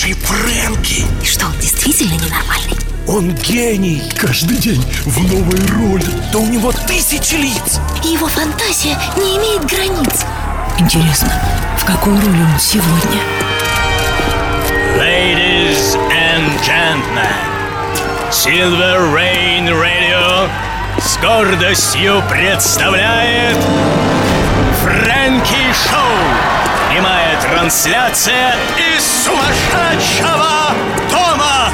сумасшедший Фрэнки. И что, он действительно ненормальный? Он гений. Каждый день в новой роли. Да у него тысячи лиц. И его фантазия не имеет границ. Интересно, в какой роли он сегодня? Ladies and gentlemen, Silver Rain Radio с гордостью представляет Фрэнки Шоу. Трансляция из сумасшедшего дома.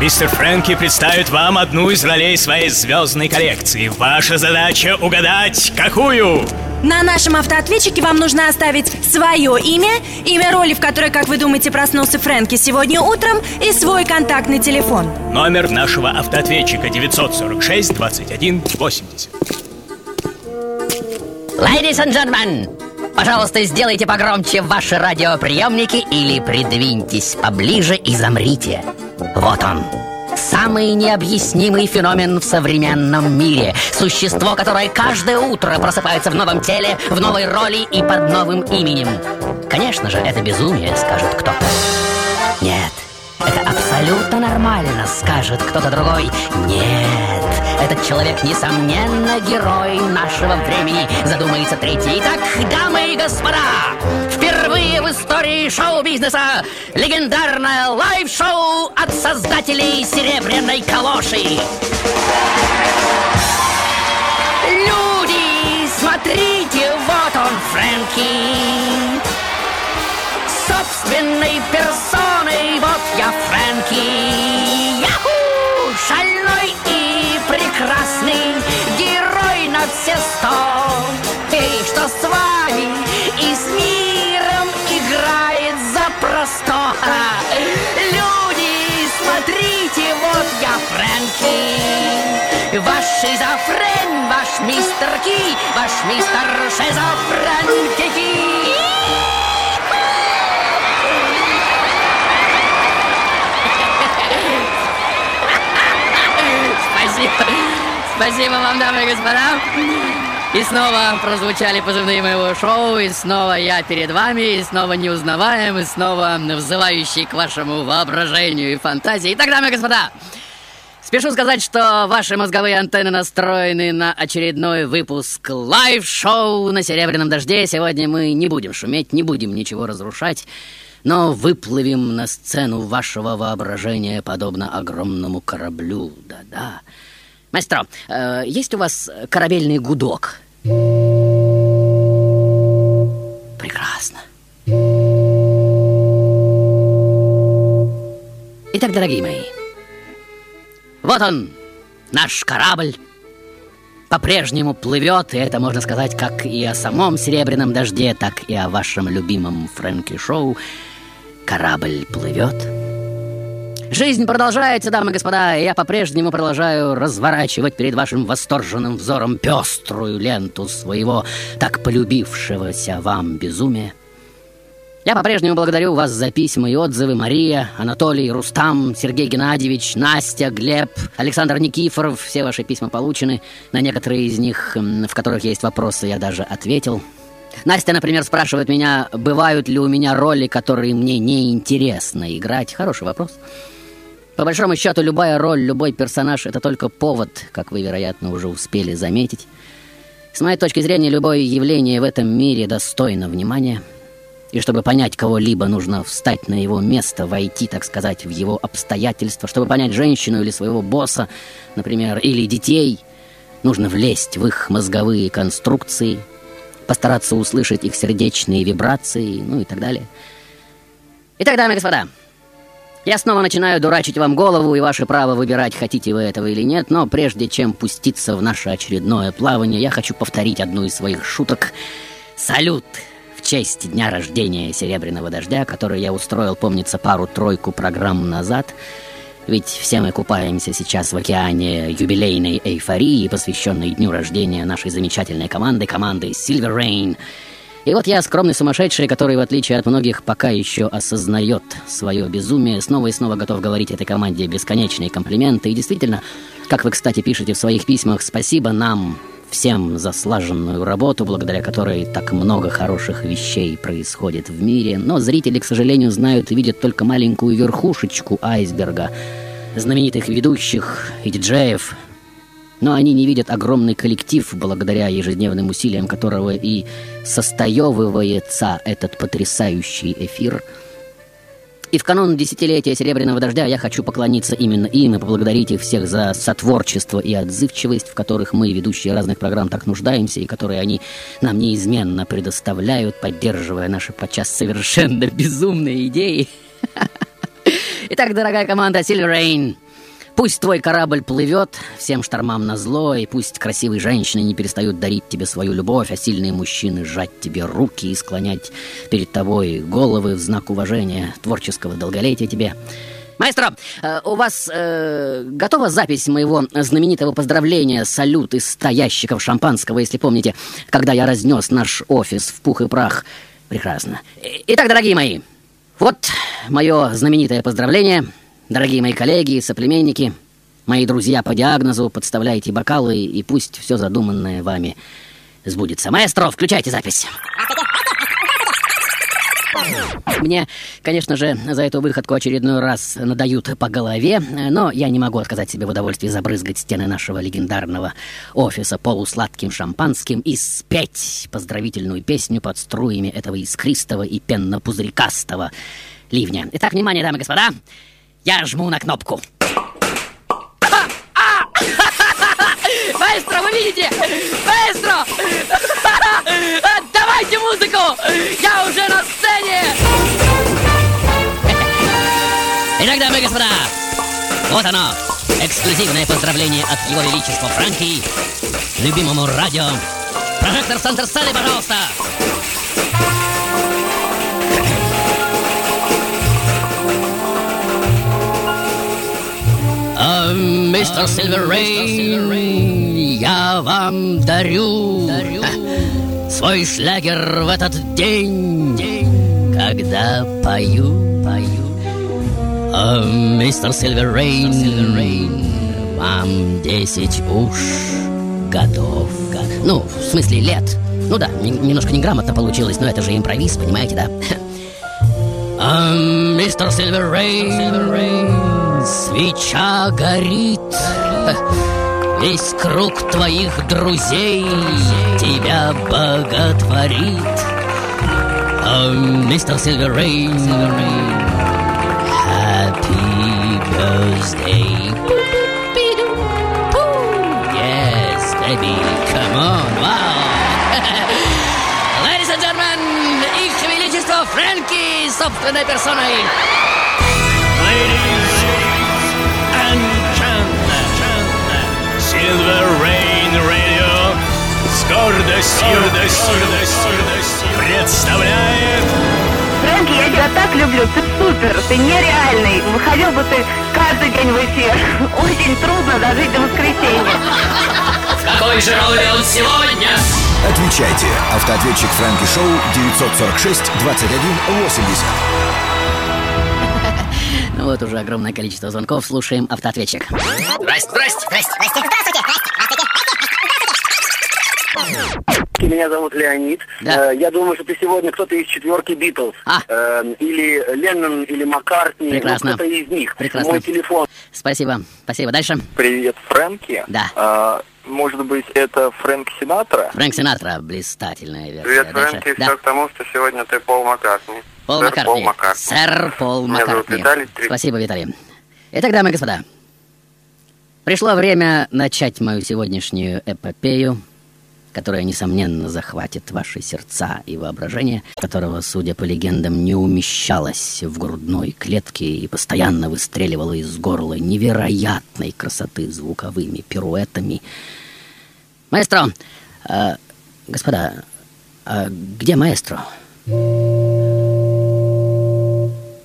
Мистер Фрэнки представит вам одну из ролей своей звездной коллекции. Ваша задача угадать, какую? На нашем автоответчике вам нужно оставить свое имя, имя роли, в которой, как вы думаете, проснулся Фрэнки сегодня утром, и свой контактный телефон. Номер нашего автоответчика 946 21 80. Ladies and gentlemen, пожалуйста, сделайте погромче ваши радиоприемники или придвиньтесь поближе и замрите. Вот он. Самый необъяснимый феномен в современном мире. Существо, которое каждое утро просыпается в новом теле, в новой роли и под новым именем. Конечно же, это безумие, скажет кто-то Нет, это абсолютно нормально, скажет кто-то другой. Нет, этот человек, несомненно, герой нашего времени. Задумается третий. Итак, дамы и господа, впервые в истории шоу-бизнеса Легендарное live -шоу от создателей «Серебряной калоши» Люди, смотрите, вот он, Фрэнки. Собственной персоной, вот я, Фрэнки прекрасный Герой на все сто. Эй, что с вами? И с миром играет за простора Люди, смотрите, вот я, Фрэнки. Ваш шизофрен, ваш мистер Ки Ваш мистер шизофрен Спасибо. Спасибо вам, дамы и господа. И снова прозвучали позывные моего шоу, и снова я перед вами, и снова неузнаваем, и снова взывающий к вашему воображению и фантазии. Итак, дамы и господа, спешу сказать, что ваши мозговые антенны настроены на очередной выпуск live -шоу на «Серебряном дожде». Сегодня мы не будем шуметь, не будем ничего разрушать, но выплывем на сцену вашего воображения, подобно огромному кораблю. Да-да. Мастер, э, есть у вас корабельный гудок? Прекрасно. Итак, дорогие мои, вот он, наш корабль, по-прежнему плывет, и это можно сказать как и о самом «Серебряном дожде», так и о вашем любимом Фрэнки Шоу. Корабль плывет, Жизнь продолжается, дамы и господа, и я по-прежнему продолжаю разворачивать перед вашим восторженным взором пеструю ленту своего так полюбившегося вам безумия. Я по-прежнему благодарю вас за письма и отзывы Мария, Анатолий, Рустам, Сергей Геннадьевич, Настя, Глеб, Александр Никифоров. Все ваши письма получены. На некоторые из них, в которых есть вопросы, я даже ответил. Настя, например, спрашивает меня, бывают ли у меня роли, которые мне неинтересно играть. Хороший вопрос. По большому счету, любая роль, любой персонаж — это только повод, как вы, вероятно, уже успели заметить. С моей точки зрения, любое явление в этом мире достойно внимания. И чтобы понять кого-либо, нужно встать на его место, войти, так сказать, в его обстоятельства. Чтобы понять женщину или своего босса, например, или детей, нужно влезть в их мозговые конструкции, постараться услышать их сердечные вибрации, ну и так далее. Итак, дамы и господа, я снова начинаю дурачить вам голову, и ваше право выбирать, хотите вы этого или нет, но прежде чем пуститься в наше очередное плавание, я хочу повторить одну из своих шуток. Салют в честь дня рождения Серебряного Дождя, который я устроил, помнится, пару-тройку программ назад. Ведь все мы купаемся сейчас в океане юбилейной эйфории, посвященной дню рождения нашей замечательной команды, команды Silver Rain — и вот я, скромный сумасшедший, который, в отличие от многих, пока еще осознает свое безумие, снова и снова готов говорить этой команде бесконечные комплименты. И действительно, как вы, кстати, пишете в своих письмах, спасибо нам, всем за слаженную работу, благодаря которой так много хороших вещей происходит в мире. Но зрители, к сожалению, знают и видят только маленькую верхушечку айсберга знаменитых ведущих и диджеев. Но они не видят огромный коллектив, благодаря ежедневным усилиям которого и состоевывается этот потрясающий эфир – и в канун десятилетия Серебряного Дождя я хочу поклониться именно им и поблагодарить их всех за сотворчество и отзывчивость, в которых мы, ведущие разных программ, так нуждаемся, и которые они нам неизменно предоставляют, поддерживая наши подчас совершенно безумные идеи. Итак, дорогая команда Silver Rain, Пусть твой корабль плывет всем штормам на зло, и пусть красивые женщины не перестают дарить тебе свою любовь, а сильные мужчины сжать тебе руки и склонять перед тобой головы в знак уважения творческого долголетия тебе. Маэстро, э, у вас э, готова запись моего знаменитого поздравления, салют из ста ящиков шампанского, если помните, когда я разнес наш офис в пух и прах? Прекрасно. Итак, дорогие мои, вот мое знаменитое поздравление – Дорогие мои коллеги, соплеменники, мои друзья по диагнозу, подставляйте бокалы, и пусть все задуманное вами сбудется. Маэстро, включайте запись. Мне, конечно же, за эту выходку очередной раз надают по голове, но я не могу отказать себе в удовольствии забрызгать стены нашего легендарного офиса полусладким шампанским и спеть поздравительную песню под струями этого искристого и пенно-пузырькастого ливня. Итак, внимание, дамы и господа, я жму на кнопку. Маэстро, вы видите? Маэстро! Давайте музыку! Я уже на сцене! Итак, дамы и господа, вот оно, эксклюзивное поздравление от Его Величества Франки, любимому радио. Прожектор сцены, пожалуйста! Мистер Silver Rain, я вам дарю, дарю свой шлягер в этот день, день когда пою, пою. А, мистер Silver Rain, Silver Rain, вам десять уж годов. Ну, в смысле лет. Ну да, немножко неграмотно получилось, но это же импровиз, понимаете, да? А, мистер Сильверрейн, свеча горит, Весь круг твоих друзей тебя боготворит. Oh, Mr. Silver Rain, happy birthday. Yes, baby, come on, wow. Ladies and gentlemen, их величество Фрэнки собственной персоной. Гордостью, гордостью, гордостью представляет... Фрэнки, я тебя так люблю, ты супер, ты нереальный. Выходил бы ты каждый день в эфир. Очень трудно дожить до воскресенья. какой же роли он сегодня? Отвечайте. Автоответчик Фрэнки Шоу 946 21 80. Ну вот уже огромное количество звонков. Слушаем автоответчик. Здрасте, здрасте, здрасте. Здрасте, здравствуйте, здравствуйте. Меня зовут Леонид. Да. Э, Я думаю, что ты сегодня кто-то из четверки Битлз. А. Э, Или Леннон, или Маккартни. Прекрасно. Ну, кто-то из них. Прекрасно. Мой телефон. Спасибо. Спасибо. Дальше. Привет, Фрэнки. Да. А, может быть, это Фрэнк Синатра? Фрэнк Синатра. Блистательная версия. Привет, Дальше. Фрэнки. Да. Все к тому, что сегодня ты Пол Маккартни. Пол Сэр Маккартни. Пол Маккартни. Сэр Пол Меня зовут Маккартни. Виталий. Три- Спасибо, Виталий. Итак, дамы и господа, пришло время начать мою сегодняшнюю эпопею, которая, несомненно, захватит ваши сердца и воображение, которого, судя по легендам, не умещалось в грудной клетке и постоянно выстреливало из горла невероятной красоты звуковыми пируэтами. Маэстро, а, господа, а где маэстро?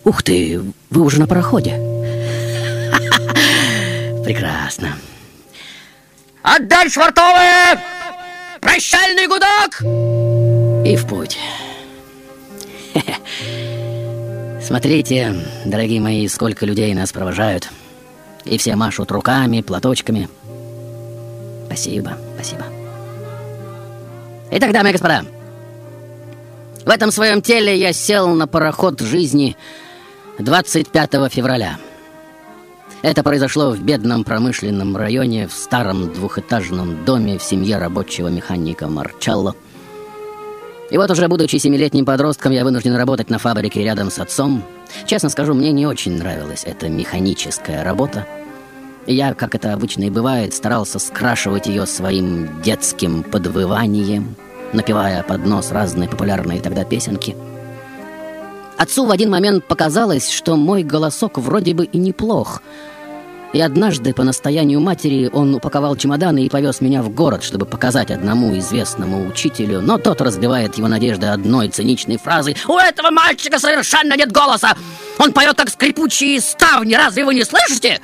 Ух ты, вы уже на пароходе. Прекрасно. Отдать швартовые! Прощальный гудок! И в путь. Смотрите, дорогие мои, сколько людей нас провожают. И все машут руками, платочками. Спасибо, спасибо. Итак, дамы и господа, в этом своем теле я сел на пароход жизни 25 февраля. Это произошло в бедном промышленном районе, в старом двухэтажном доме в семье рабочего механика Марчалло. И вот уже будучи семилетним подростком, я вынужден работать на фабрике рядом с отцом. Честно скажу, мне не очень нравилась эта механическая работа. Я, как это обычно и бывает, старался скрашивать ее своим детским подвыванием, напевая под нос разные популярные тогда песенки. Отцу в один момент показалось, что мой голосок вроде бы и неплох — и однажды по настоянию матери он упаковал чемоданы и повез меня в город, чтобы показать одному известному учителю. Но тот разбивает его надежды одной циничной фразой. «У этого мальчика совершенно нет голоса! Он поет как скрипучие ставни, разве вы не слышите?»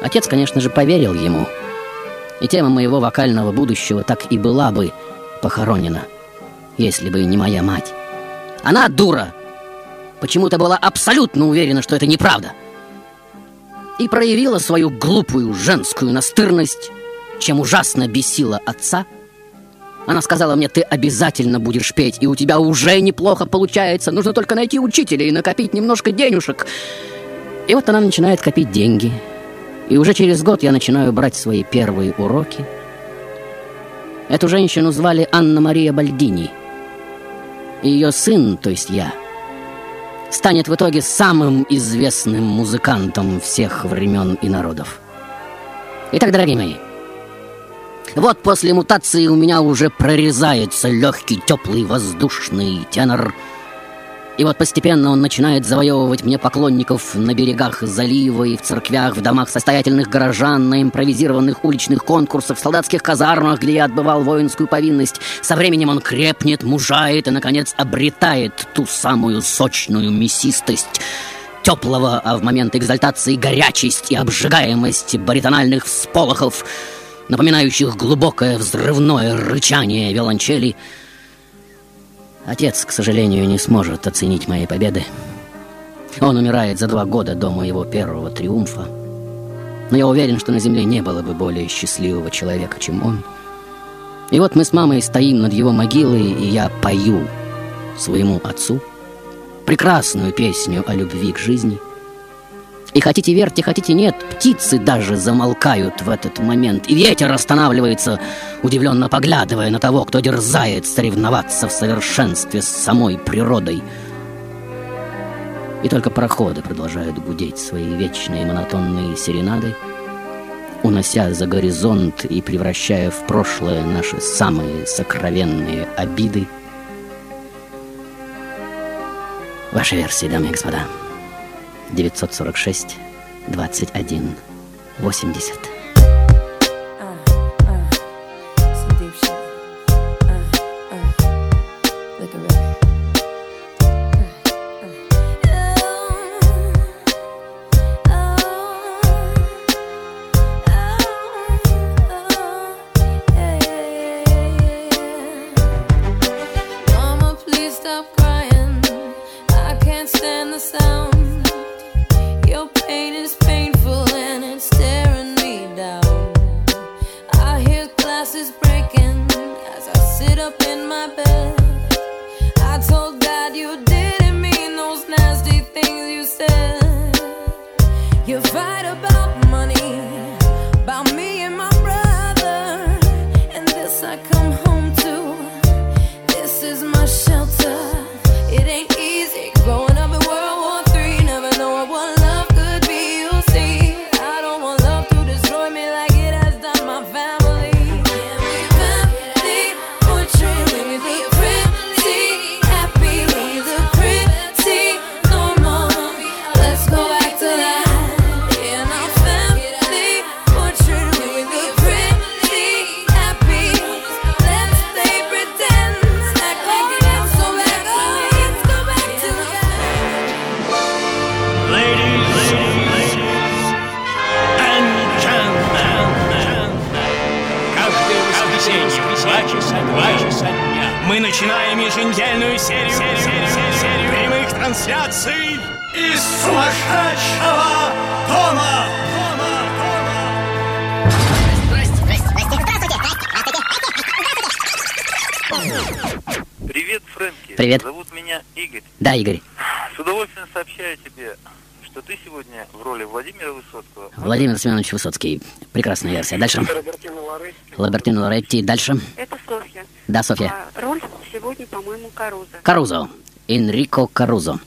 Отец, конечно же, поверил ему. И тема моего вокального будущего так и была бы похоронена, если бы не моя мать. Она дура. Почему-то была абсолютно уверена, что это неправда и проявила свою глупую женскую настырность, чем ужасно бесила отца. Она сказала мне, ты обязательно будешь петь, и у тебя уже неплохо получается. Нужно только найти учителя и накопить немножко денежек. И вот она начинает копить деньги. И уже через год я начинаю брать свои первые уроки. Эту женщину звали Анна-Мария Бальдини. И ее сын, то есть я – станет в итоге самым известным музыкантом всех времен и народов. Итак, дорогие мои, вот после мутации у меня уже прорезается легкий, теплый, воздушный тенор – и вот постепенно он начинает завоевывать мне поклонников на берегах залива и в церквях, в домах состоятельных горожан, на импровизированных уличных конкурсах, в солдатских казармах, где я отбывал воинскую повинность. Со временем он крепнет, мужает и, наконец, обретает ту самую сочную мясистость теплого, а в момент экзальтации горячесть и обжигаемость баритональных всполохов, напоминающих глубокое взрывное рычание виолончели — Отец, к сожалению, не сможет оценить моей победы. Он умирает за два года до моего первого триумфа. Но я уверен, что на земле не было бы более счастливого человека, чем он. И вот мы с мамой стоим над его могилой, и я пою своему отцу прекрасную песню о любви к жизни – и хотите верьте, хотите нет, птицы даже замолкают в этот момент. И ветер останавливается, удивленно поглядывая на того, кто дерзает соревноваться в совершенстве с самой природой. И только пароходы продолжают гудеть свои вечные монотонные серенады, унося за горизонт и превращая в прошлое наши самые сокровенные обиды. Ваши версии, дамы и господа. 946 21 80. еженедельную серию, серию, серию, серию прямых трансляций из сумасшедшего дома. Привет, Фрэнки. Привет. Зовут меня Игорь. Да, Игорь. С удовольствием сообщаю тебе, что ты сегодня в роли Владимира Высоцкого. Владимир Семенович Высоцкий. Прекрасная версия. Дальше. Лабертино Лоретти. Лабертино Лоретти. Дальше. Это Софья. Да, Софья. А роль сегодня, по-моему, Каруза. Карузо. Энрико Карузо.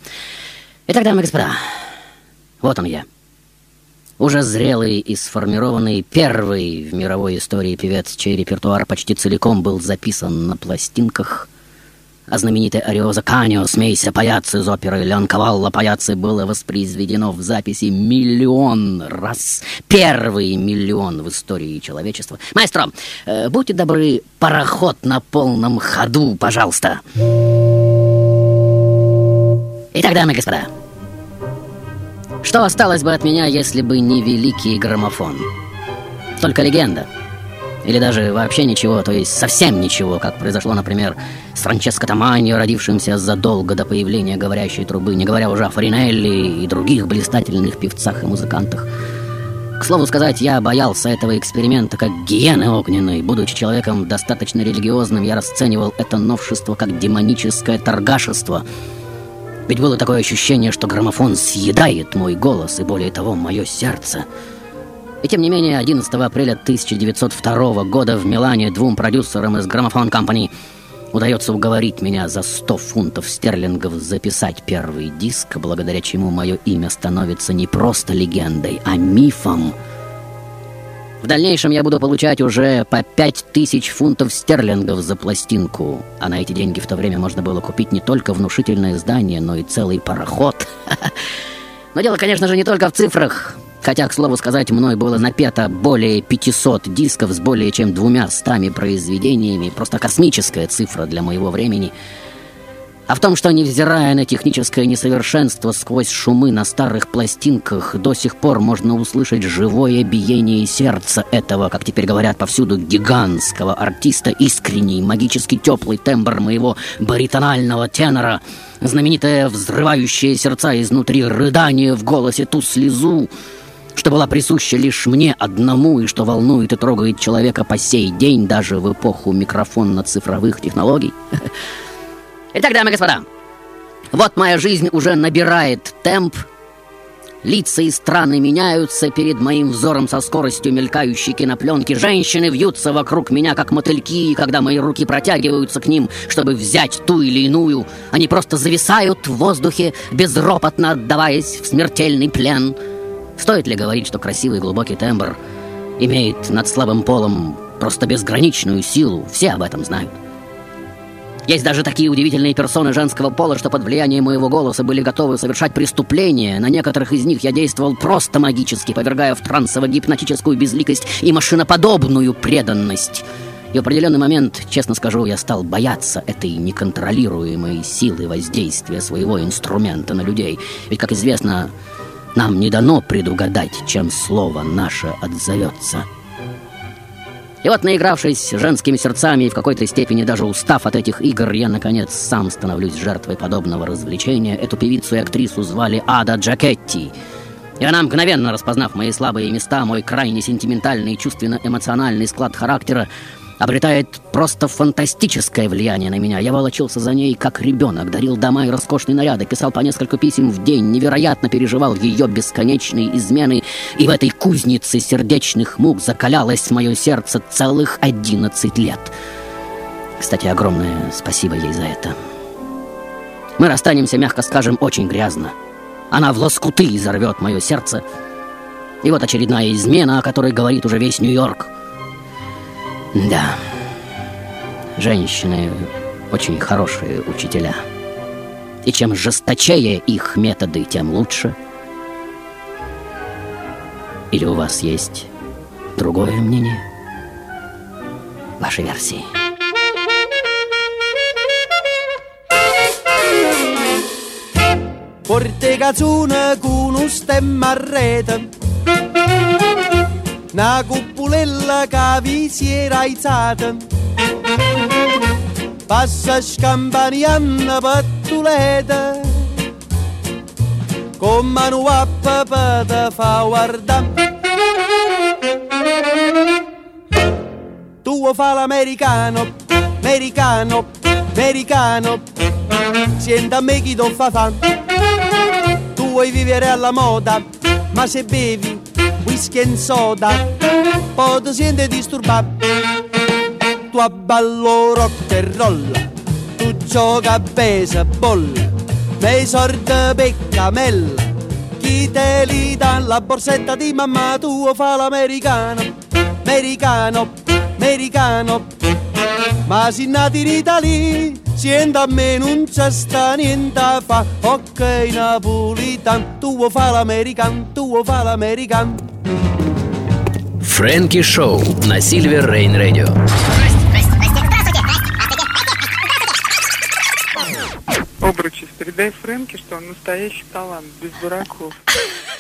Итак, дамы и господа, вот он я. Уже зрелый и сформированный первый в мировой истории певец, чей репертуар почти целиком был записан на пластинках. А знаменитая Ариоза Канио «Смейся, паяц» из оперы Леон Кавалла «Паяцы» было воспроизведено в записи миллион раз. Первый миллион в истории человечества. Маэстро, э, будьте добры, пароход на полном ходу, пожалуйста. Итак, дамы и господа, что осталось бы от меня, если бы не великий граммофон? Только легенда. Или даже вообще ничего, то есть совсем ничего, как произошло, например, с Франческо Таманьо, родившимся задолго до появления говорящей трубы, не говоря уже о Фаринелли и других блистательных певцах и музыкантах. К слову сказать, я боялся этого эксперимента как гиены огненной. Будучи человеком достаточно религиозным, я расценивал это новшество как демоническое торгашество – ведь было такое ощущение, что граммофон съедает мой голос и, более того, мое сердце. И тем не менее, 11 апреля 1902 года в Милане двум продюсерам из Граммофон Компани удается уговорить меня за 100 фунтов стерлингов записать первый диск, благодаря чему мое имя становится не просто легендой, а мифом – в дальнейшем я буду получать уже по пять тысяч фунтов стерлингов за пластинку. А на эти деньги в то время можно было купить не только внушительное здание, но и целый пароход. Но дело, конечно же, не только в цифрах. Хотя, к слову сказать, мной было напето более 500 дисков с более чем двумя стами произведениями. Просто космическая цифра для моего времени – а в том, что, невзирая на техническое несовершенство, сквозь шумы на старых пластинках до сих пор можно услышать живое биение сердца этого, как теперь говорят повсюду, гигантского артиста, искренний, магически теплый тембр моего баритонального тенора, знаменитое взрывающее сердца изнутри рыдание в голосе, ту слезу, что была присуща лишь мне одному и что волнует и трогает человека по сей день, даже в эпоху микрофонно-цифровых технологий — Итак, дамы и господа, вот моя жизнь уже набирает темп. Лица и страны меняются перед моим взором со скоростью мелькающей кинопленки. Женщины вьются вокруг меня, как мотыльки, и когда мои руки протягиваются к ним, чтобы взять ту или иную, они просто зависают в воздухе, безропотно отдаваясь в смертельный плен. Стоит ли говорить, что красивый глубокий тембр имеет над слабым полом просто безграничную силу? Все об этом знают. Есть даже такие удивительные персоны женского пола, что под влиянием моего голоса были готовы совершать преступления. На некоторых из них я действовал просто магически, повергая в трансово-гипнотическую безликость и машиноподобную преданность. И в определенный момент, честно скажу, я стал бояться этой неконтролируемой силы воздействия своего инструмента на людей. Ведь, как известно, нам не дано предугадать, чем слово наше отзовется. И вот, наигравшись женскими сердцами и в какой-то степени даже устав от этих игр, я, наконец, сам становлюсь жертвой подобного развлечения. Эту певицу и актрису звали Ада Джакетти. И она, мгновенно распознав мои слабые места, мой крайне сентиментальный и чувственно-эмоциональный склад характера, обретает просто фантастическое влияние на меня. Я волочился за ней, как ребенок, дарил дома и роскошные наряды, писал по несколько писем в день, невероятно переживал ее бесконечные измены, и в этой кузнице сердечных мук закалялось мое сердце целых одиннадцать лет. Кстати, огромное спасибо ей за это. Мы расстанемся, мягко скажем, очень грязно. Она в лоскуты изорвет мое сердце. И вот очередная измена, о которой говорит уже весь Нью-Йорк — да, женщины очень хорошие учителя. И чем жесточее их методы, тем лучше. Или у вас есть другое мнение? Ваши версии. Porte cazzuna con un stemma a rete una cupulella che vi si era alzata. Passa scampanianna pattuleta, con mano a papà te fa guardare. Tu fa l'americano, americano, americano. Senta a me chi ti fa fa. Tu vuoi vivere alla moda, ma se bevi whisky e soda, poi ti senti disturbato. Tu abballo rock and roll, tu gioca a baseball, nei sordi peccamella. Chi te li dà la borsetta di mamma tua fa l'americano, americano, americano. Ma si nati in Italia, sienta me non c'è sta niente fa. Ok napolitan, tu vuoi fa l'americano, tu vuoi fa l'americano. Фрэнки Шоу на Сильвер Рейн Радио. Обручев, передай Фрэнке, что он настоящий талант, без дураков.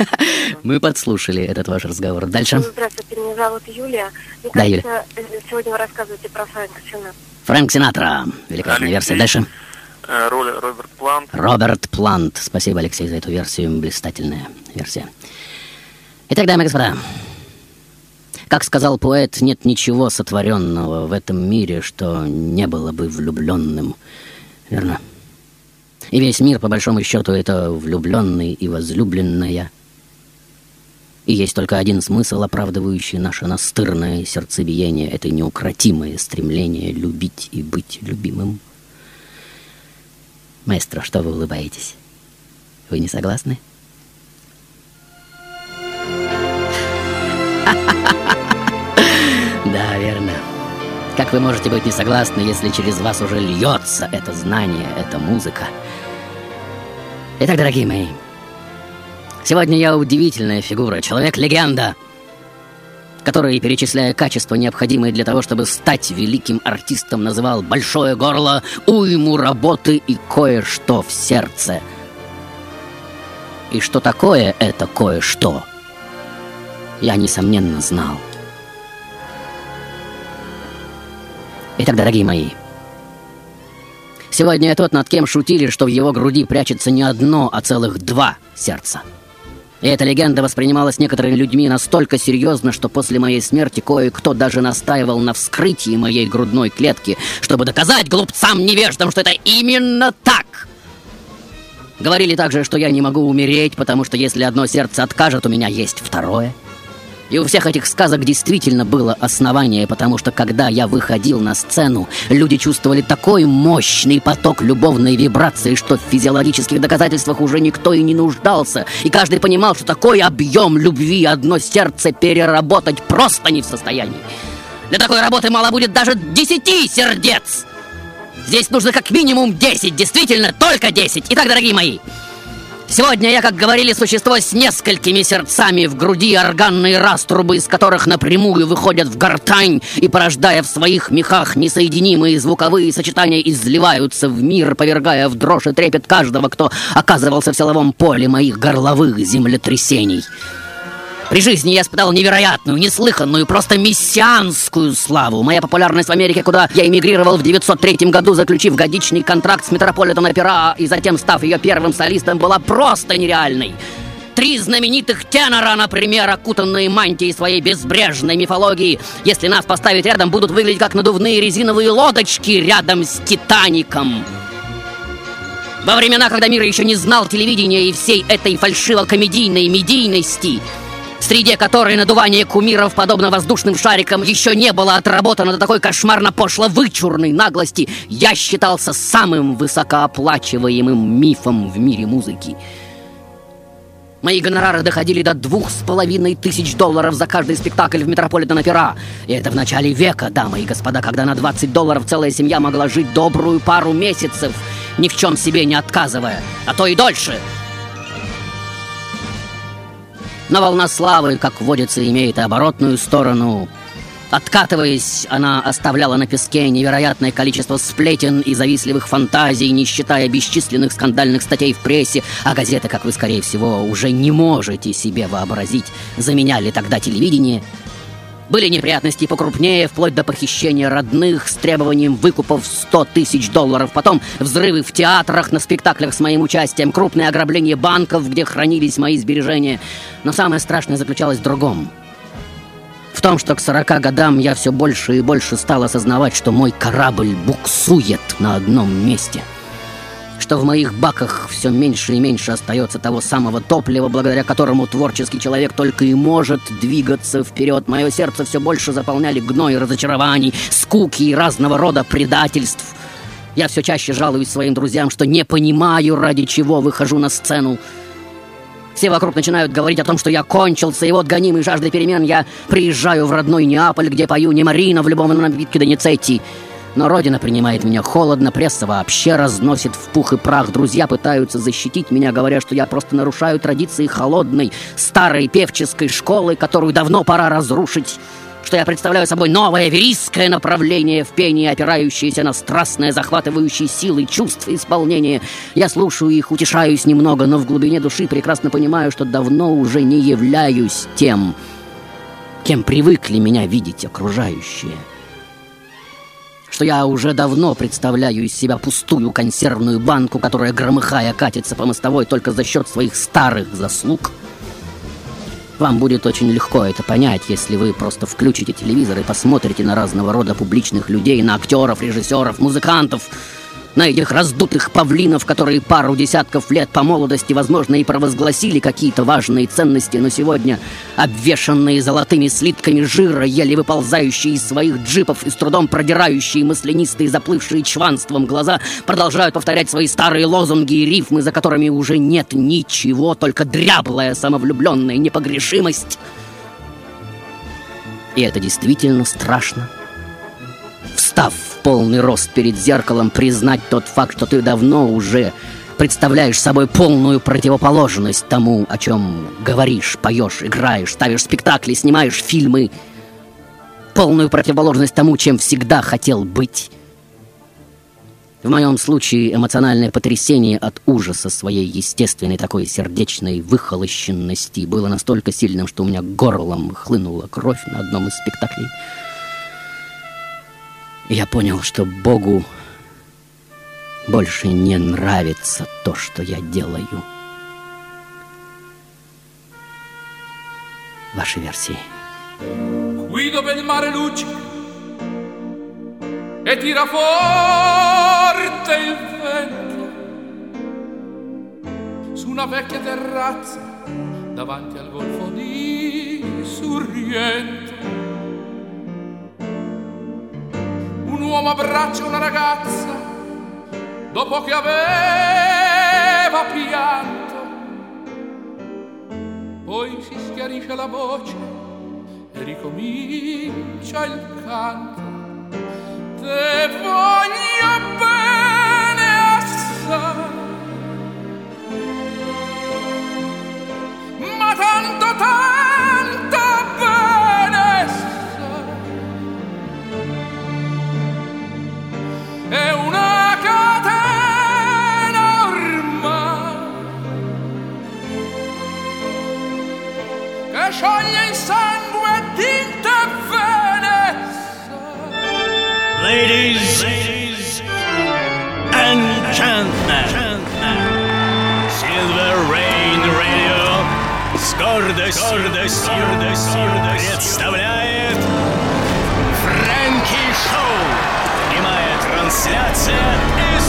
Мы подслушали этот ваш разговор. Дальше. Здравствуйте, меня зовут Юлия. Мне Да, кажется, э, сегодня вы рассказываете про Фрэнка Сина. Фрэнк Синатра. Великолепная версия. Дальше. Э, Роль Роберт Плант. Роберт Плант. Спасибо, Алексей, за эту версию. Блистательная версия. Итак, дамы и господа, как сказал поэт, нет ничего сотворенного в этом мире, что не было бы влюбленным. Верно? И весь мир, по большому счету, это влюбленный и возлюбленная. И есть только один смысл, оправдывающий наше настырное сердцебиение, это неукротимое стремление любить и быть любимым. Маэстро, что вы улыбаетесь? Вы не согласны? Да, верно. Как вы можете быть не согласны, если через вас уже льется это знание, эта музыка? Итак, дорогие мои, сегодня я удивительная фигура, человек-легенда, который, перечисляя качества, необходимые для того, чтобы стать великим артистом, называл большое горло, уйму работы и кое-что в сердце. И что такое это кое-что, я, несомненно, знал. Итак, дорогие мои, сегодня я тот, над кем шутили, что в его груди прячется не одно, а целых два сердца. И эта легенда воспринималась некоторыми людьми настолько серьезно, что после моей смерти кое-кто даже настаивал на вскрытии моей грудной клетки, чтобы доказать глупцам-невеждам, что это именно так. Говорили также, что я не могу умереть, потому что если одно сердце откажет, у меня есть второе. И у всех этих сказок действительно было основание, потому что когда я выходил на сцену, люди чувствовали такой мощный поток любовной вибрации, что в физиологических доказательствах уже никто и не нуждался. И каждый понимал, что такой объем любви одно сердце переработать просто не в состоянии. Для такой работы мало будет даже десяти сердец. Здесь нужно как минимум 10, действительно, только 10. Итак, дорогие мои, Сегодня я, как говорили, существо с несколькими сердцами в груди органные раструбы, из которых напрямую выходят в гортань и, порождая в своих мехах несоединимые звуковые сочетания, изливаются в мир, повергая в дрожь и трепет каждого, кто оказывался в силовом поле моих горловых землетрясений. При жизни я испытал невероятную, неслыханную, просто мессианскую славу. Моя популярность в Америке, куда я эмигрировал в 903 году, заключив годичный контракт с Метрополитен Опера и затем став ее первым солистом, была просто нереальной. Три знаменитых тенора, например, окутанные мантией своей безбрежной мифологии, если нас поставить рядом, будут выглядеть как надувные резиновые лодочки рядом с Титаником. Во времена, когда мир еще не знал телевидения и всей этой фальшиво-комедийной медийности, среди которой надувание кумиров, подобно воздушным шарикам, еще не было отработано до такой кошмарно-пошло-вычурной наглости, я считался самым высокооплачиваемым мифом в мире музыки. Мои гонорары доходили до двух с половиной тысяч долларов за каждый спектакль в Метрополитен Опера. И это в начале века, дамы и господа, когда на 20 долларов целая семья могла жить добрую пару месяцев, ни в чем себе не отказывая, а то и дольше. Но волна славы, как водится, имеет оборотную сторону. Откатываясь, она оставляла на песке невероятное количество сплетен и завистливых фантазий, не считая бесчисленных скандальных статей в прессе, а газеты, как вы, скорее всего, уже не можете себе вообразить, заменяли тогда телевидение. Были неприятности покрупнее, вплоть до похищения родных с требованием выкупов 100 тысяч долларов. Потом взрывы в театрах, на спектаклях с моим участием, крупное ограбление банков, где хранились мои сбережения. Но самое страшное заключалось в другом – в том, что к 40 годам я все больше и больше стал осознавать, что мой корабль буксует на одном месте. Что в моих баках все меньше и меньше остается того самого топлива, благодаря которому творческий человек только и может двигаться вперед. Мое сердце все больше заполняли гной разочарований, скуки и разного рода предательств. Я все чаще жалуюсь своим друзьям, что не понимаю, ради чего выхожу на сцену. Все вокруг начинают говорить о том, что я кончился, и вот гонимый жаждой перемен я приезжаю в родной Неаполь, где пою не Марина в любом напитке Доницетти. Но родина принимает меня холодно, пресса вообще разносит в пух и прах. Друзья пытаются защитить меня, говоря, что я просто нарушаю традиции холодной, старой певческой школы, которую давно пора разрушить что я представляю собой новое верийское направление в пении, опирающееся на страстные, захватывающие силы, чувства исполнения. Я слушаю их, утешаюсь немного, но в глубине души прекрасно понимаю, что давно уже не являюсь тем, кем привыкли меня видеть окружающие. Что я уже давно представляю из себя пустую консервную банку, которая, громыхая, катится по мостовой только за счет своих старых заслуг — вам будет очень легко это понять, если вы просто включите телевизор и посмотрите на разного рода публичных людей, на актеров, режиссеров, музыкантов, на этих раздутых павлинов, которые пару десятков лет по молодости, возможно, и провозгласили какие-то важные ценности, но сегодня, обвешанные золотыми слитками жира, еле выползающие из своих джипов и с трудом продирающие маслянистые, заплывшие чванством глаза, продолжают повторять свои старые лозунги и рифмы, за которыми уже нет ничего, только дряблая самовлюбленная непогрешимость. И это действительно страшно. Встав полный рост перед зеркалом признать тот факт, что ты давно уже представляешь собой полную противоположность тому, о чем говоришь, поешь, играешь, ставишь спектакли, снимаешь фильмы. Полную противоположность тому, чем всегда хотел быть. В моем случае эмоциональное потрясение от ужаса своей естественной такой сердечной выхолощенности было настолько сильным, что у меня горлом хлынула кровь на одном из спектаклей я понял, что Богу больше не нравится то, что я делаю. Ваши версии. Qui dove il mare luccica e tira forte il vento su una vecchia terrazza davanti al golfo di Sorrento uomo abbraccia una ragazza dopo che aveva pianto. Poi si schiarisce la voce e ricomincia il canto. Te voglio bene гордостью, гордостью, гордостью представляет Фрэнки Шоу. Прямая трансляция из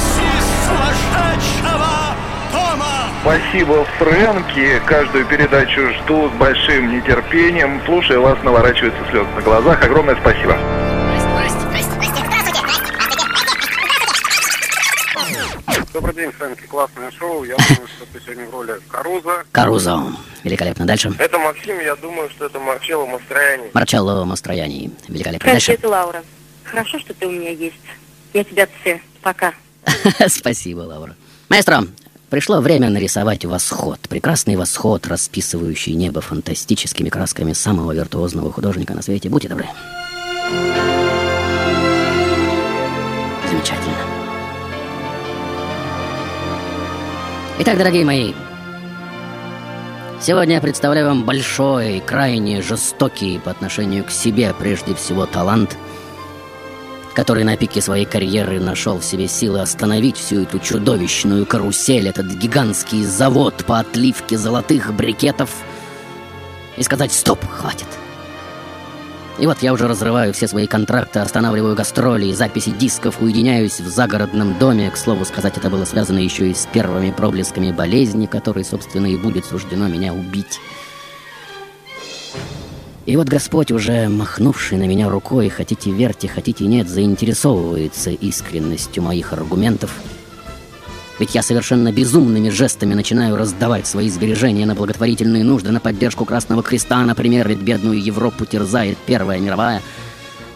сумасшедшего дома. Спасибо, Фрэнки. Каждую передачу жду с большим нетерпением. Слушая вас, наворачиваются слезы на глазах. Огромное спасибо. Добрый день, Фрэнки. Классное шоу. Я думаю, что ты сегодня в роли Каруза. Карузо. Великолепно. Дальше. Это Максим, я думаю, что это Марчелло Мастрояни. Марчелло Мастрояни. Великолепно. Дальше. это Лаура. Хорошо, что ты у меня есть. Я тебя все. Пока. Спасибо, Лаура. Маэстро, пришло время нарисовать восход. Прекрасный восход, расписывающий небо фантастическими красками самого виртуозного художника на свете. Будьте добры. Замечательно. Итак, дорогие мои, сегодня я представляю вам большой, крайне жестокий по отношению к себе прежде всего талант, который на пике своей карьеры нашел в себе силы остановить всю эту чудовищную карусель, этот гигантский завод по отливке золотых брикетов и сказать «Стоп, хватит». И вот я уже разрываю все свои контракты, останавливаю гастроли и записи дисков, уединяюсь в загородном доме. К слову сказать, это было связано еще и с первыми проблесками болезни, которой, собственно, и будет суждено меня убить. И вот Господь, уже махнувший на меня рукой, хотите верьте, хотите нет, заинтересовывается искренностью моих аргументов. Ведь я совершенно безумными жестами начинаю раздавать свои сбережения на благотворительные нужды, на поддержку Красного Креста, например, ведь бедную Европу терзает Первая мировая,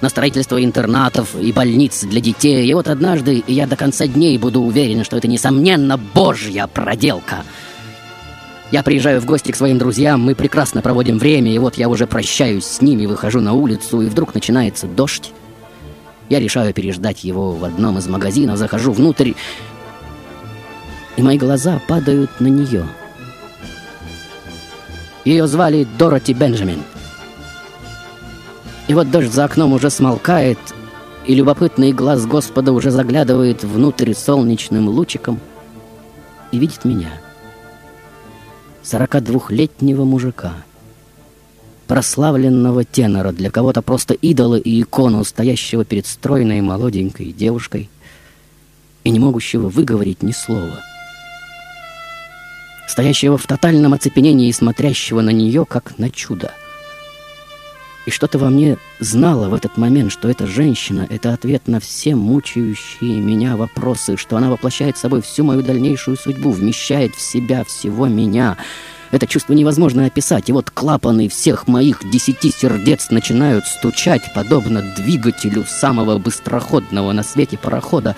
на строительство интернатов и больниц для детей. И вот однажды я до конца дней буду уверен, что это, несомненно, божья проделка — я приезжаю в гости к своим друзьям, мы прекрасно проводим время, и вот я уже прощаюсь с ними, выхожу на улицу, и вдруг начинается дождь. Я решаю переждать его в одном из магазинов, захожу внутрь, и мои глаза падают на нее. Ее звали Дороти Бенджамин. И вот дождь за окном уже смолкает, и любопытный глаз Господа уже заглядывает внутрь солнечным лучиком и видит меня — 42-летнего мужика, прославленного тенора, для кого-то просто идола и икону, стоящего перед стройной молоденькой девушкой и не могущего выговорить ни слова, стоящего в тотальном оцепенении и смотрящего на нее, как на чудо — и что-то во мне знало в этот момент, что эта женщина — это ответ на все мучающие меня вопросы, что она воплощает собой всю мою дальнейшую судьбу, вмещает в себя всего меня. Это чувство невозможно описать, и вот клапаны всех моих десяти сердец начинают стучать, подобно двигателю самого быстроходного на свете парохода,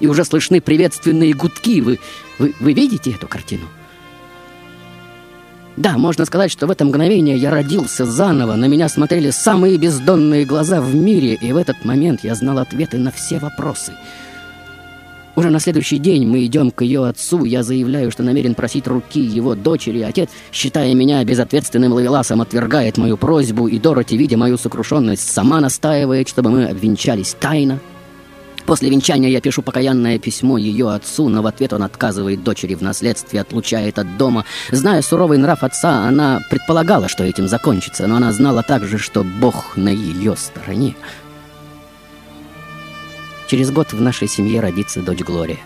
и уже слышны приветственные гудки. Вы, вы, вы видите эту картину? Да, можно сказать, что в это мгновение я родился заново, на меня смотрели самые бездонные глаза в мире, и в этот момент я знал ответы на все вопросы. Уже на следующий день мы идем к ее отцу, я заявляю, что намерен просить руки его дочери. Отец, считая меня безответственным ловеласом, отвергает мою просьбу, и Дороти, видя мою сокрушенность, сама настаивает, чтобы мы обвенчались тайно. После венчания я пишу покаянное письмо ее отцу, но в ответ он отказывает дочери в наследстве, отлучает от дома. Зная суровый нрав отца, она предполагала, что этим закончится, но она знала также, что Бог на ее стороне. Через год в нашей семье родится дочь Глория.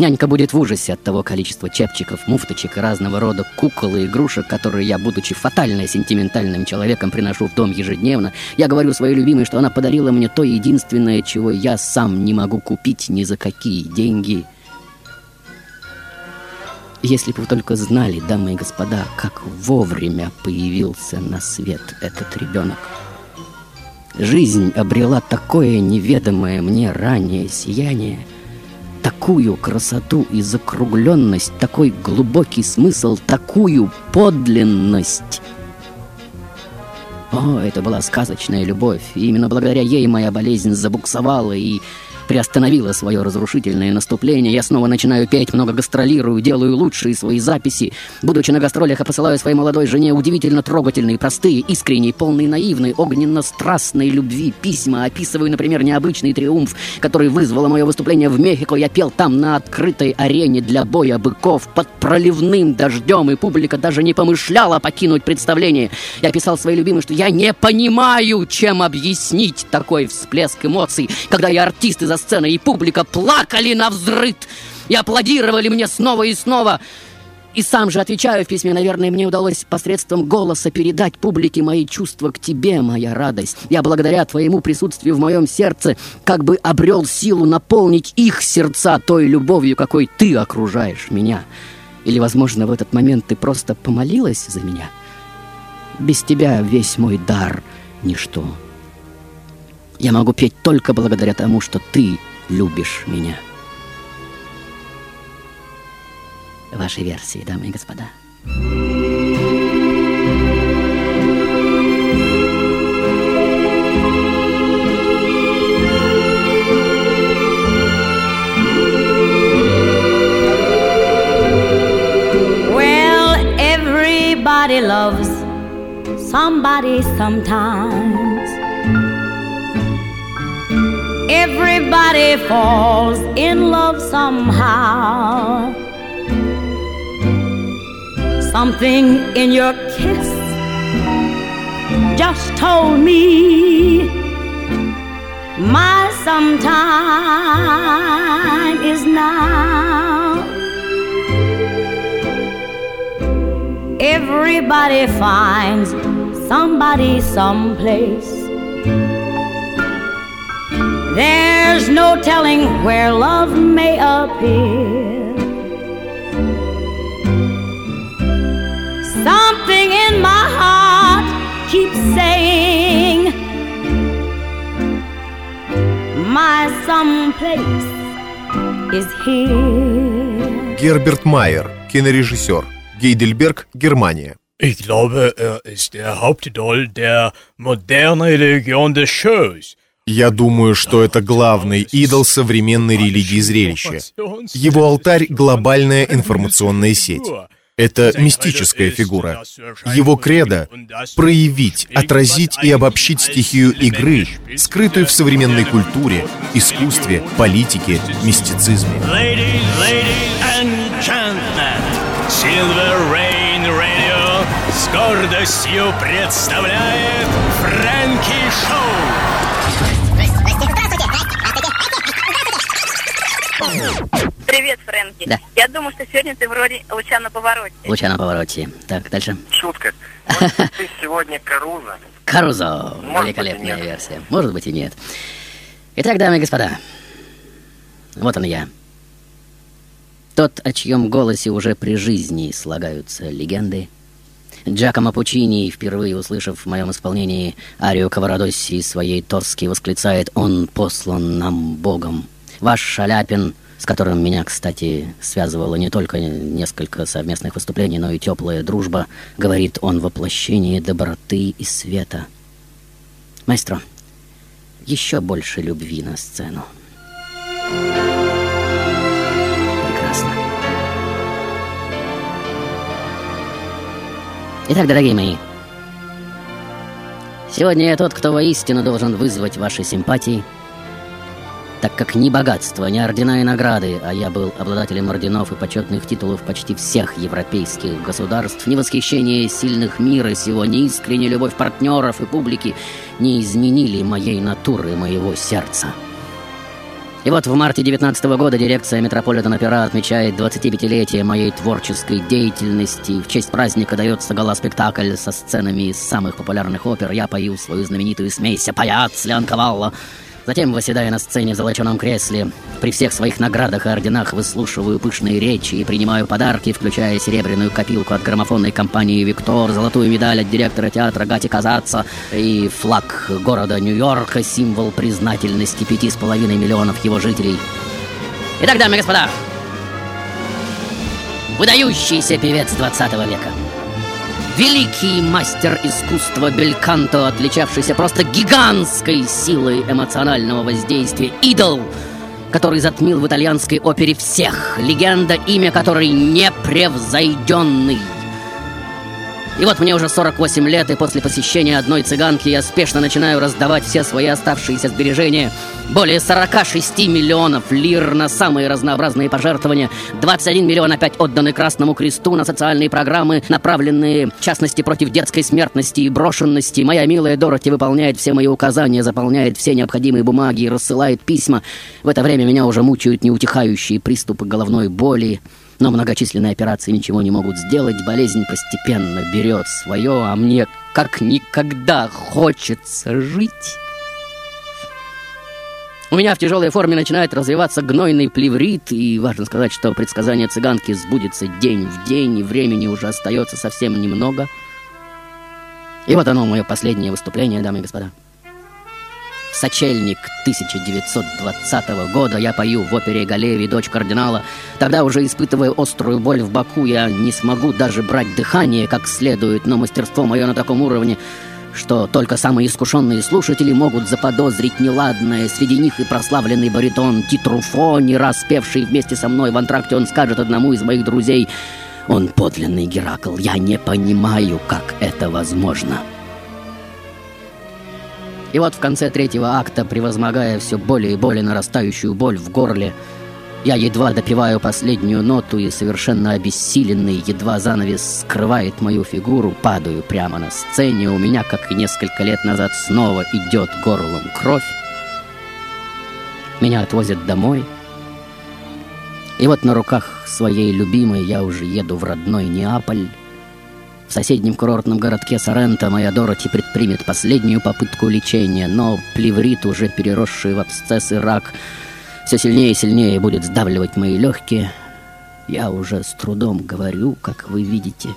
Нянька будет в ужасе от того количества чепчиков, муфточек и разного рода кукол и игрушек, которые я, будучи фатально сентиментальным человеком, приношу в дом ежедневно. Я говорю своей любимой, что она подарила мне то единственное, чего я сам не могу купить ни за какие деньги. Если бы вы только знали, дамы и господа, как вовремя появился на свет этот ребенок. Жизнь обрела такое неведомое мне ранее сияние — такую красоту и закругленность, такой глубокий смысл, такую подлинность. О, это была сказочная любовь, и именно благодаря ей моя болезнь забуксовала и приостановила свое разрушительное наступление. Я снова начинаю петь, много гастролирую, делаю лучшие свои записи. Будучи на гастролях, я посылаю своей молодой жене удивительно трогательные, простые, искренние, полные наивной, огненно-страстной любви письма. Описываю, например, необычный триумф, который вызвало мое выступление в Мехико. Я пел там на открытой арене для боя быков под проливным дождем, и публика даже не помышляла покинуть представление. Я писал своей любимой, что я не понимаю, чем объяснить такой всплеск эмоций, когда я артист из сцена, и публика плакали на взрыв и аплодировали мне снова и снова. И сам же отвечаю в письме, наверное, мне удалось посредством голоса передать публике мои чувства к тебе, моя радость. Я благодаря твоему присутствию в моем сердце как бы обрел силу наполнить их сердца той любовью, какой ты окружаешь меня. Или, возможно, в этот момент ты просто помолилась за меня? Без тебя весь мой дар — ничто. Я могу петь только благодаря тому, что ты любишь меня. Ваши версии, дамы и господа. Well, everybody loves somebody sometimes. Everybody falls in love somehow. Something in your kiss just told me my sometime is now. Everybody finds somebody someplace. There's no telling where love may appear. Something in my heart keeps saying, My someplace is here. Герберт Майер, кинорежиссер. Гейдельберг, Германия. Ich glaube, er ist der Hauptidol der modernen Religion des Shows. Я думаю, что это главный идол современной религии зрелища. Его алтарь — глобальная информационная сеть. Это мистическая фигура. Его кредо — проявить, отразить и обобщить стихию игры, скрытую в современной культуре, искусстве, политике, мистицизме. С гордостью представляет Фрэнки Шоу. Привет, Фрэнки. Да. Я думаю, что сегодня ты в роли луча на повороте. Луча на повороте. Так, дальше. Шутка. Может, ты сегодня Каруза? Карузо. Может Великолепная версия. Может быть и нет. Итак, дамы и господа, вот он я. Тот, о чьем голосе уже при жизни слагаются легенды. Джакомо Пучини, впервые услышав в моем исполнении арию Каварадосси из своей Торски, восклицает «Он послан нам Богом». Ваш Шаляпин, с которым меня, кстати, связывало не только несколько совместных выступлений, но и теплая дружба, говорит он воплощение доброты и света. Маэстро, еще больше любви на сцену. Прекрасно. Итак, дорогие мои, сегодня я тот, кто воистину должен вызвать ваши симпатии, так как ни богатство, ни ордена и награды, а я был обладателем орденов и почетных титулов почти всех европейских государств, ни восхищение сильных мира сего, ни искренняя любовь партнеров и публики не изменили моей натуры, моего сердца. И вот в марте 19 года дирекция Метрополитен Опера отмечает 25-летие моей творческой деятельности. В честь праздника дается гала-спектакль со сценами из самых популярных опер. Я пою свою знаменитую смесь «Паяц» Леонковалла. Затем, восседая на сцене в золоченом кресле, при всех своих наградах и орденах выслушиваю пышные речи и принимаю подарки, включая серебряную копилку от граммофонной компании «Виктор», золотую медаль от директора театра Гати Казаца и флаг города Нью-Йорка, символ признательности пяти с половиной миллионов его жителей. Итак, дамы и господа, выдающийся певец 20 века – Великий мастер искусства Бельканто, отличавшийся просто гигантской силой эмоционального воздействия. Идол, который затмил в итальянской опере всех. Легенда, имя которой непревзойденный. И вот мне уже 48 лет, и после посещения одной цыганки я спешно начинаю раздавать все свои оставшиеся сбережения. Более 46 миллионов лир на самые разнообразные пожертвования. 21 миллион опять отданы Красному Кресту на социальные программы, направленные, в частности, против детской смертности и брошенности. Моя милая Дороти выполняет все мои указания, заполняет все необходимые бумаги и рассылает письма. В это время меня уже мучают неутихающие приступы головной боли. Но многочисленные операции ничего не могут сделать, болезнь постепенно берет свое, а мне как никогда хочется жить. У меня в тяжелой форме начинает развиваться гнойный плеврит, и важно сказать, что предсказание цыганки сбудется день в день, и времени уже остается совсем немного. И вот оно, мое последнее выступление, дамы и господа. Сочельник 1920 года я пою в опере Галеви «Дочь кардинала». Тогда уже испытывая острую боль в боку, я не смогу даже брать дыхание как следует, но мастерство мое на таком уровне, что только самые искушенные слушатели могут заподозрить неладное. Среди них и прославленный баритон Титруфо, не раз певший вместе со мной в антракте, он скажет одному из моих друзей, «Он подлинный Геракл, я не понимаю, как это возможно». И вот в конце третьего акта, превозмогая все более и более нарастающую боль в горле, Я едва допиваю последнюю ноту и совершенно обессиленный, едва занавес скрывает мою фигуру, падаю прямо на сцене. У меня, как и несколько лет назад, снова идет горлом кровь. Меня отвозят домой. И вот на руках своей любимой я уже еду в родной Неаполь. В соседнем курортном городке Соренто моя Дороти предпримет последнюю попытку лечения, но плеврит, уже переросший в абсцесс и рак, все сильнее и сильнее будет сдавливать мои легкие. Я уже с трудом говорю, как вы видите.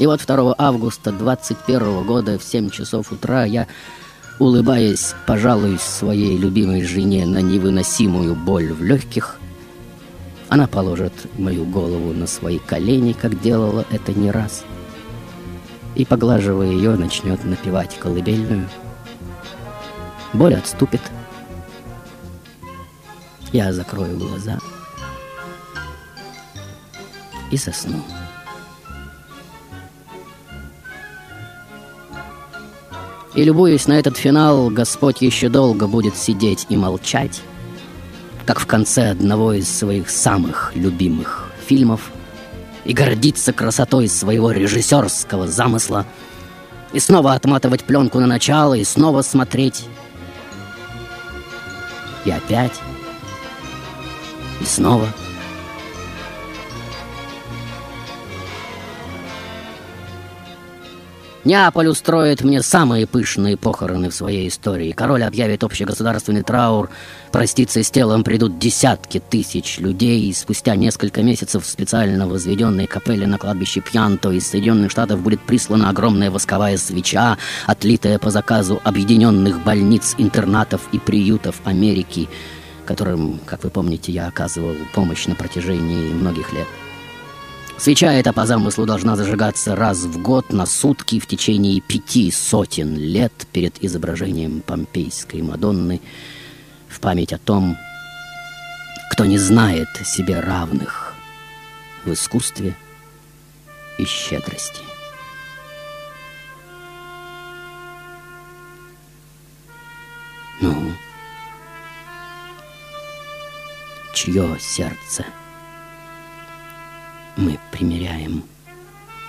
И вот 2 августа 21 года в 7 часов утра я, улыбаясь, пожалуюсь своей любимой жене на невыносимую боль в легких. Она положит мою голову на свои колени, как делала это не раз. И, поглаживая ее, начнет напевать колыбельную. Боль отступит — я закрою глаза и сосну. И любуясь на этот финал, Господь еще долго будет сидеть и молчать, как в конце одного из своих самых любимых фильмов, и гордиться красотой своего режиссерского замысла, и снова отматывать пленку на начало, и снова смотреть. И опять и снова. Неаполь устроит мне самые пышные похороны в своей истории. Король объявит общегосударственный траур. Проститься с телом придут десятки тысяч людей. И спустя несколько месяцев в специально возведенной капелле на кладбище Пьянто из Соединенных Штатов будет прислана огромная восковая свеча, отлитая по заказу объединенных больниц, интернатов и приютов Америки – которым, как вы помните, я оказывал помощь на протяжении многих лет. Свеча эта по замыслу должна зажигаться раз в год на сутки в течение пяти сотен лет перед изображением помпейской Мадонны в память о том, кто не знает себе равных в искусстве и щедрости. Ну, чье сердце примеряем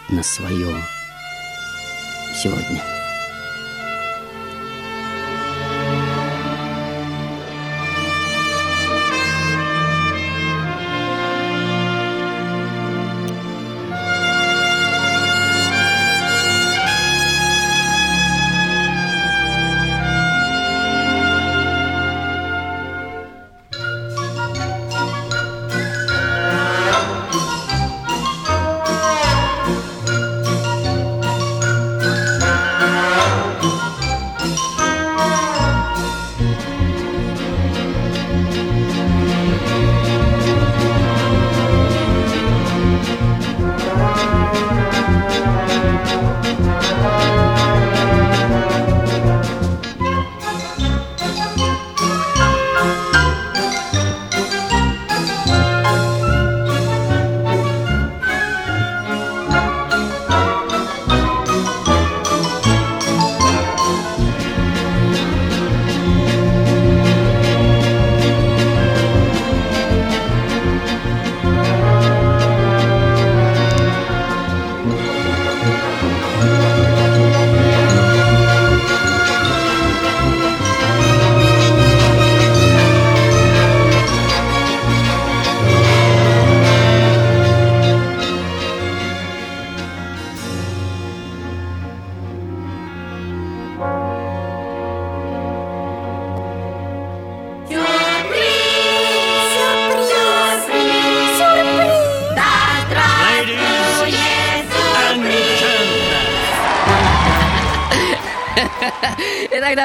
на свое сегодня.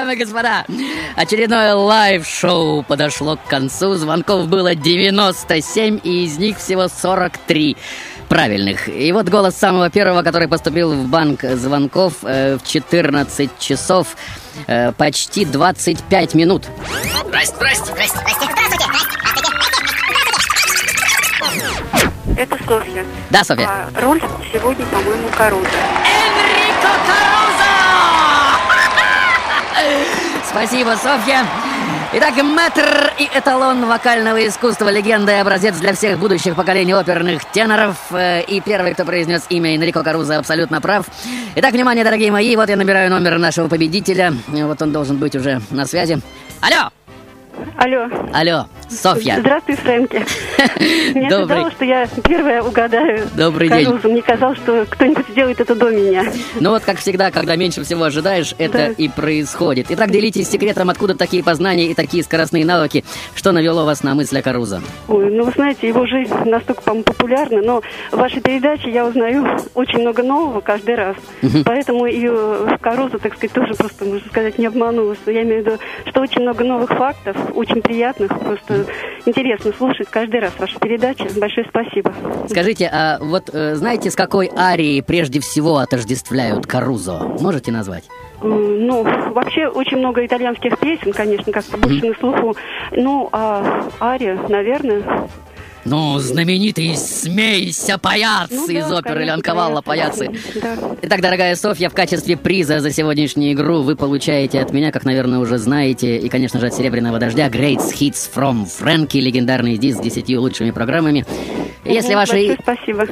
Дамы и господа, очередное live -шоу подошло к концу. Звонков было 97, и из них всего 43 правильных. И вот голос самого первого, который поступил в банк звонков э, в 14 часов э, почти 25 минут. Здрасте, здрасте, здрасте, здрасте, здравствуйте, здравствуйте. Это Софья. Да, Софья. А, роль сегодня, по-моему, Каруза. Энрико Каруза! Спасибо, Софья. Итак, мэтр и эталон вокального искусства, легенда и образец для всех будущих поколений оперных теноров. Э, И первый, кто произнес имя Энрико Каруза, абсолютно прав. Итак, внимание, дорогие мои, вот я набираю номер нашего победителя. Э, Вот он должен быть уже на связи. Алло! Алло. Алло, Софья. Здравствуй, Фрэнки. Не Добрый. ожидала, что я первая угадаю Добрый день. Карузу. Мне казалось, что кто-нибудь сделает это до меня. Ну вот, как всегда, когда меньше всего ожидаешь, это и происходит. Итак, делитесь секретом, откуда такие познания и такие скоростные навыки. Что навело вас на мысль о Карузо? Ой, ну вы знаете, его жизнь настолько, по-моему, популярна, но в вашей передаче я узнаю очень много нового каждый раз. Мгм. Поэтому и э, Каруза, так сказать, тоже просто, можно сказать, не обманулась. Я имею в виду, что очень много новых фактов, очень приятных, просто интересно слушать каждый раз ваши передачи. Большое спасибо. Скажите, а вот э, знаете, с какой арией прежде всего отождествляют Карузо? Можете назвать? Ну, вообще очень много итальянских песен, конечно, как больше на слуху. Ну, а Ария, наверное, Ну, знаменитый «Смейся, паяц» Ну из да, оперы конечно, Леонковалла. «Паяцы». да. Итак, дорогая Софья, в качестве приза за сегодняшнюю игру вы получаете от меня, как, наверное, уже знаете, и, конечно же, от «Серебряного дождя» Great Hits from Frankie, легендарный диск с десятью лучшими программами. Если ваше... спасибо.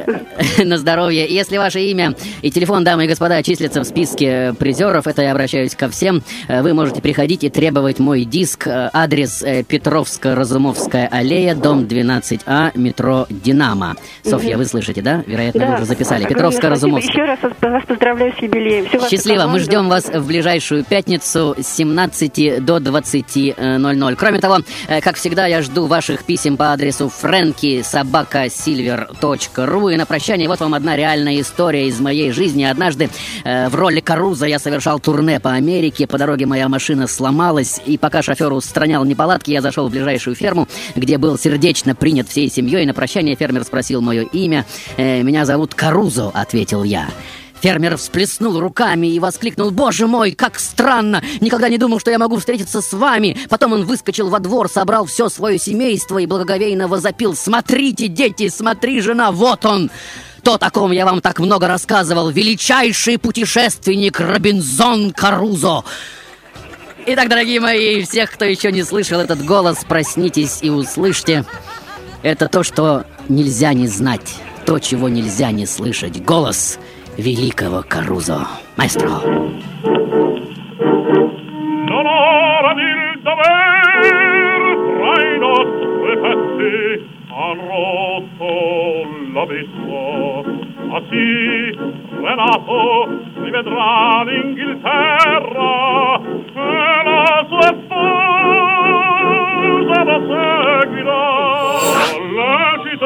на здоровье. Если ваше имя и телефон, дамы и господа, числятся в списке призеров, это я обращаюсь ко всем, э, вы можете приходить и требовать мой диск. Э, Адрес э, Петровско-Разумовская аллея, дом 12А, метро «Динамо». Софья, Мгм. вы слышите, да? Вероятно, вы Да. уже записали. Огромное Петровско-Разумовская. спасибо. Еще раз вас поздравляю с юбилеем. Вашу Счастливо, мы ждем вас в ближайшую пятницу с 17 до 20.00. Кроме того, э, как всегда, я жду ваших писем по адресу franky.silver.ru И на прощание вот вам одна реальная история из моей жизни. Однажды э, в роли Каруза я совершал турне по Америке. По дороге моя машина сломалась, и пока шофер устранял неполадки, я зашел в ближайшую ферму, где был сердечно принят всей семьей. На прощание фермер спросил мое имя. «Э, «Меня зовут Карузо», — ответил я. Фермер всплеснул руками и воскликнул «Боже мой, как странно! Никогда не думал, что я могу встретиться с вами!» Потом он выскочил во двор, собрал все свое семейство и благоговейно возопил «Смотрите, дети, смотри, жена, вот он!» То, о ком я вам так много рассказывал, величайший путешественник Робинзон Карузо. Итак, дорогие мои, всех, кто еще не слышал этот голос, проснитесь и услышьте. Это то, что нельзя не знать, то, чего нельзя не слышать. Голос великого Карузо. Маэстро. Sì, Renato rivedrà l'Inghilterra e la sua sposa lo seguirà.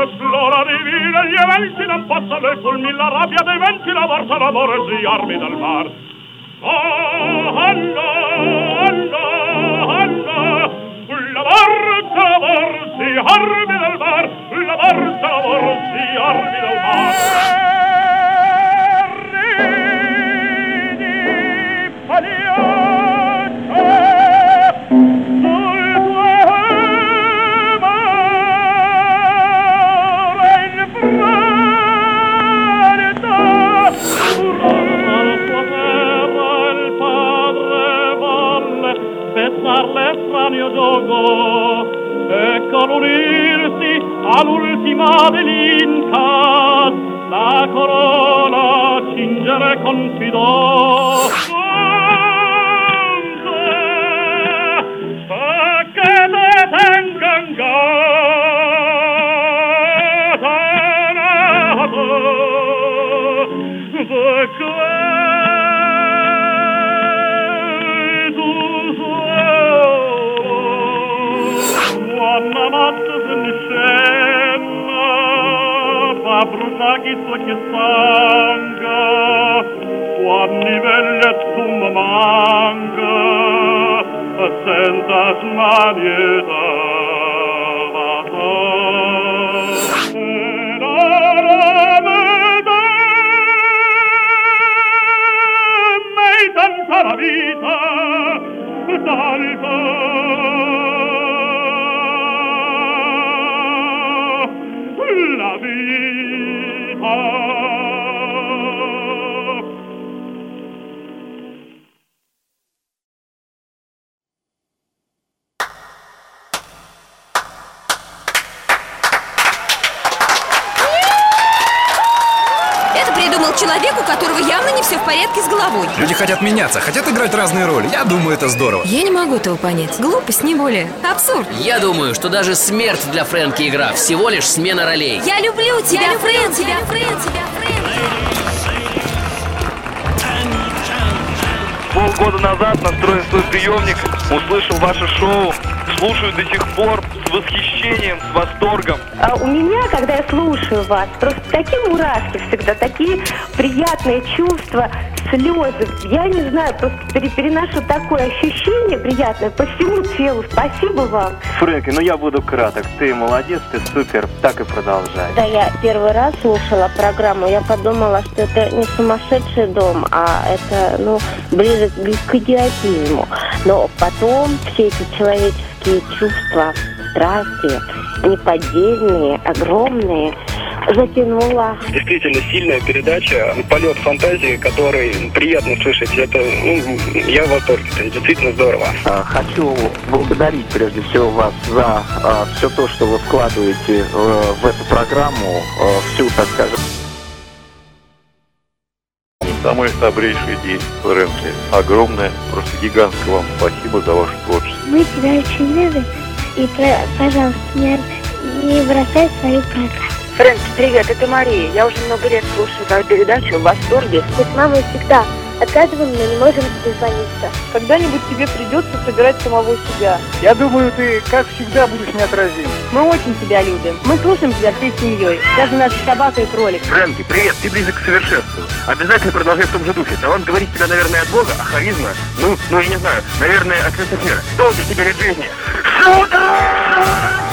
Lecito e flora divina gli eventi non possono colmi la rabbia dei venti la forza d'amore si armi dal mar. Oh, Anna, Anna, Anna, la barca si armi dal mar, la barca si armi dal mar. L'estraneo gioco e con unirsi all'ultima dell'Inca la corona cingere confidò. dragi sotje sanga, oamni velle sum manga, senza smanie меняться, хотят играть разные роли. Я думаю, это здорово. Я не могу этого понять. Глупость, не более. Абсурд. Я думаю, что даже смерть для Фрэнки игра всего лишь смена ролей. Я люблю тебя, я Фрэн, тебя, Фрэн, тебя, Фрэн. Полгода назад настроил свой приемник, услышал ваше шоу, слушаю до сих пор с восхищением, с восторгом. А у меня, когда я слушаю вас, просто такие мурашки всегда, такие приятные чувства, слезы. Я не знаю, просто пере- переношу такое ощущение приятное по всему телу. Спасибо вам. Фрэнки, ну я буду краток. Ты молодец, ты супер, так и продолжай. Когда я первый раз слушала программу, я подумала, что это не сумасшедший дом, а это, ну, ближе к идиотизму. Но потом все эти человеческие чувства, страсти, неподдельные, огромные, затянуло. Действительно сильная передача, полет фантазии, который приятно слышать. Это, ну, я в восторге, это действительно здорово. А, Хочу благодарить прежде всего вас за все то, что вы вкладываете э, в эту программу, э, всю, так скажем, Самый добрейший день, Фрэнки. Огромное, просто гигантское вам спасибо за ваше творчество. Мы тебя очень любим. И, пожалуйста, не, не бросай свою программу. Фрэнки, привет, это Мария. Я уже много лет слушаю твою передачу, в восторге. Мы с мамой всегда отказываем, но не можем дозвониться. Когда-нибудь тебе придется собирать самого себя. Я думаю, ты, как всегда, будешь неотразим. Мы очень тебя любим. Мы слушаем тебя всей семьей. Даже наша собака и кролик. Фрэнки, привет, ты близок к совершенству. Обязательно продолжай в том же духе. Талант говорит тебя, наверное, от Бога, а харизма, ну, ну, я не знаю, наверное, от Люцифера. Долгих тебе лет жизни. Сюда!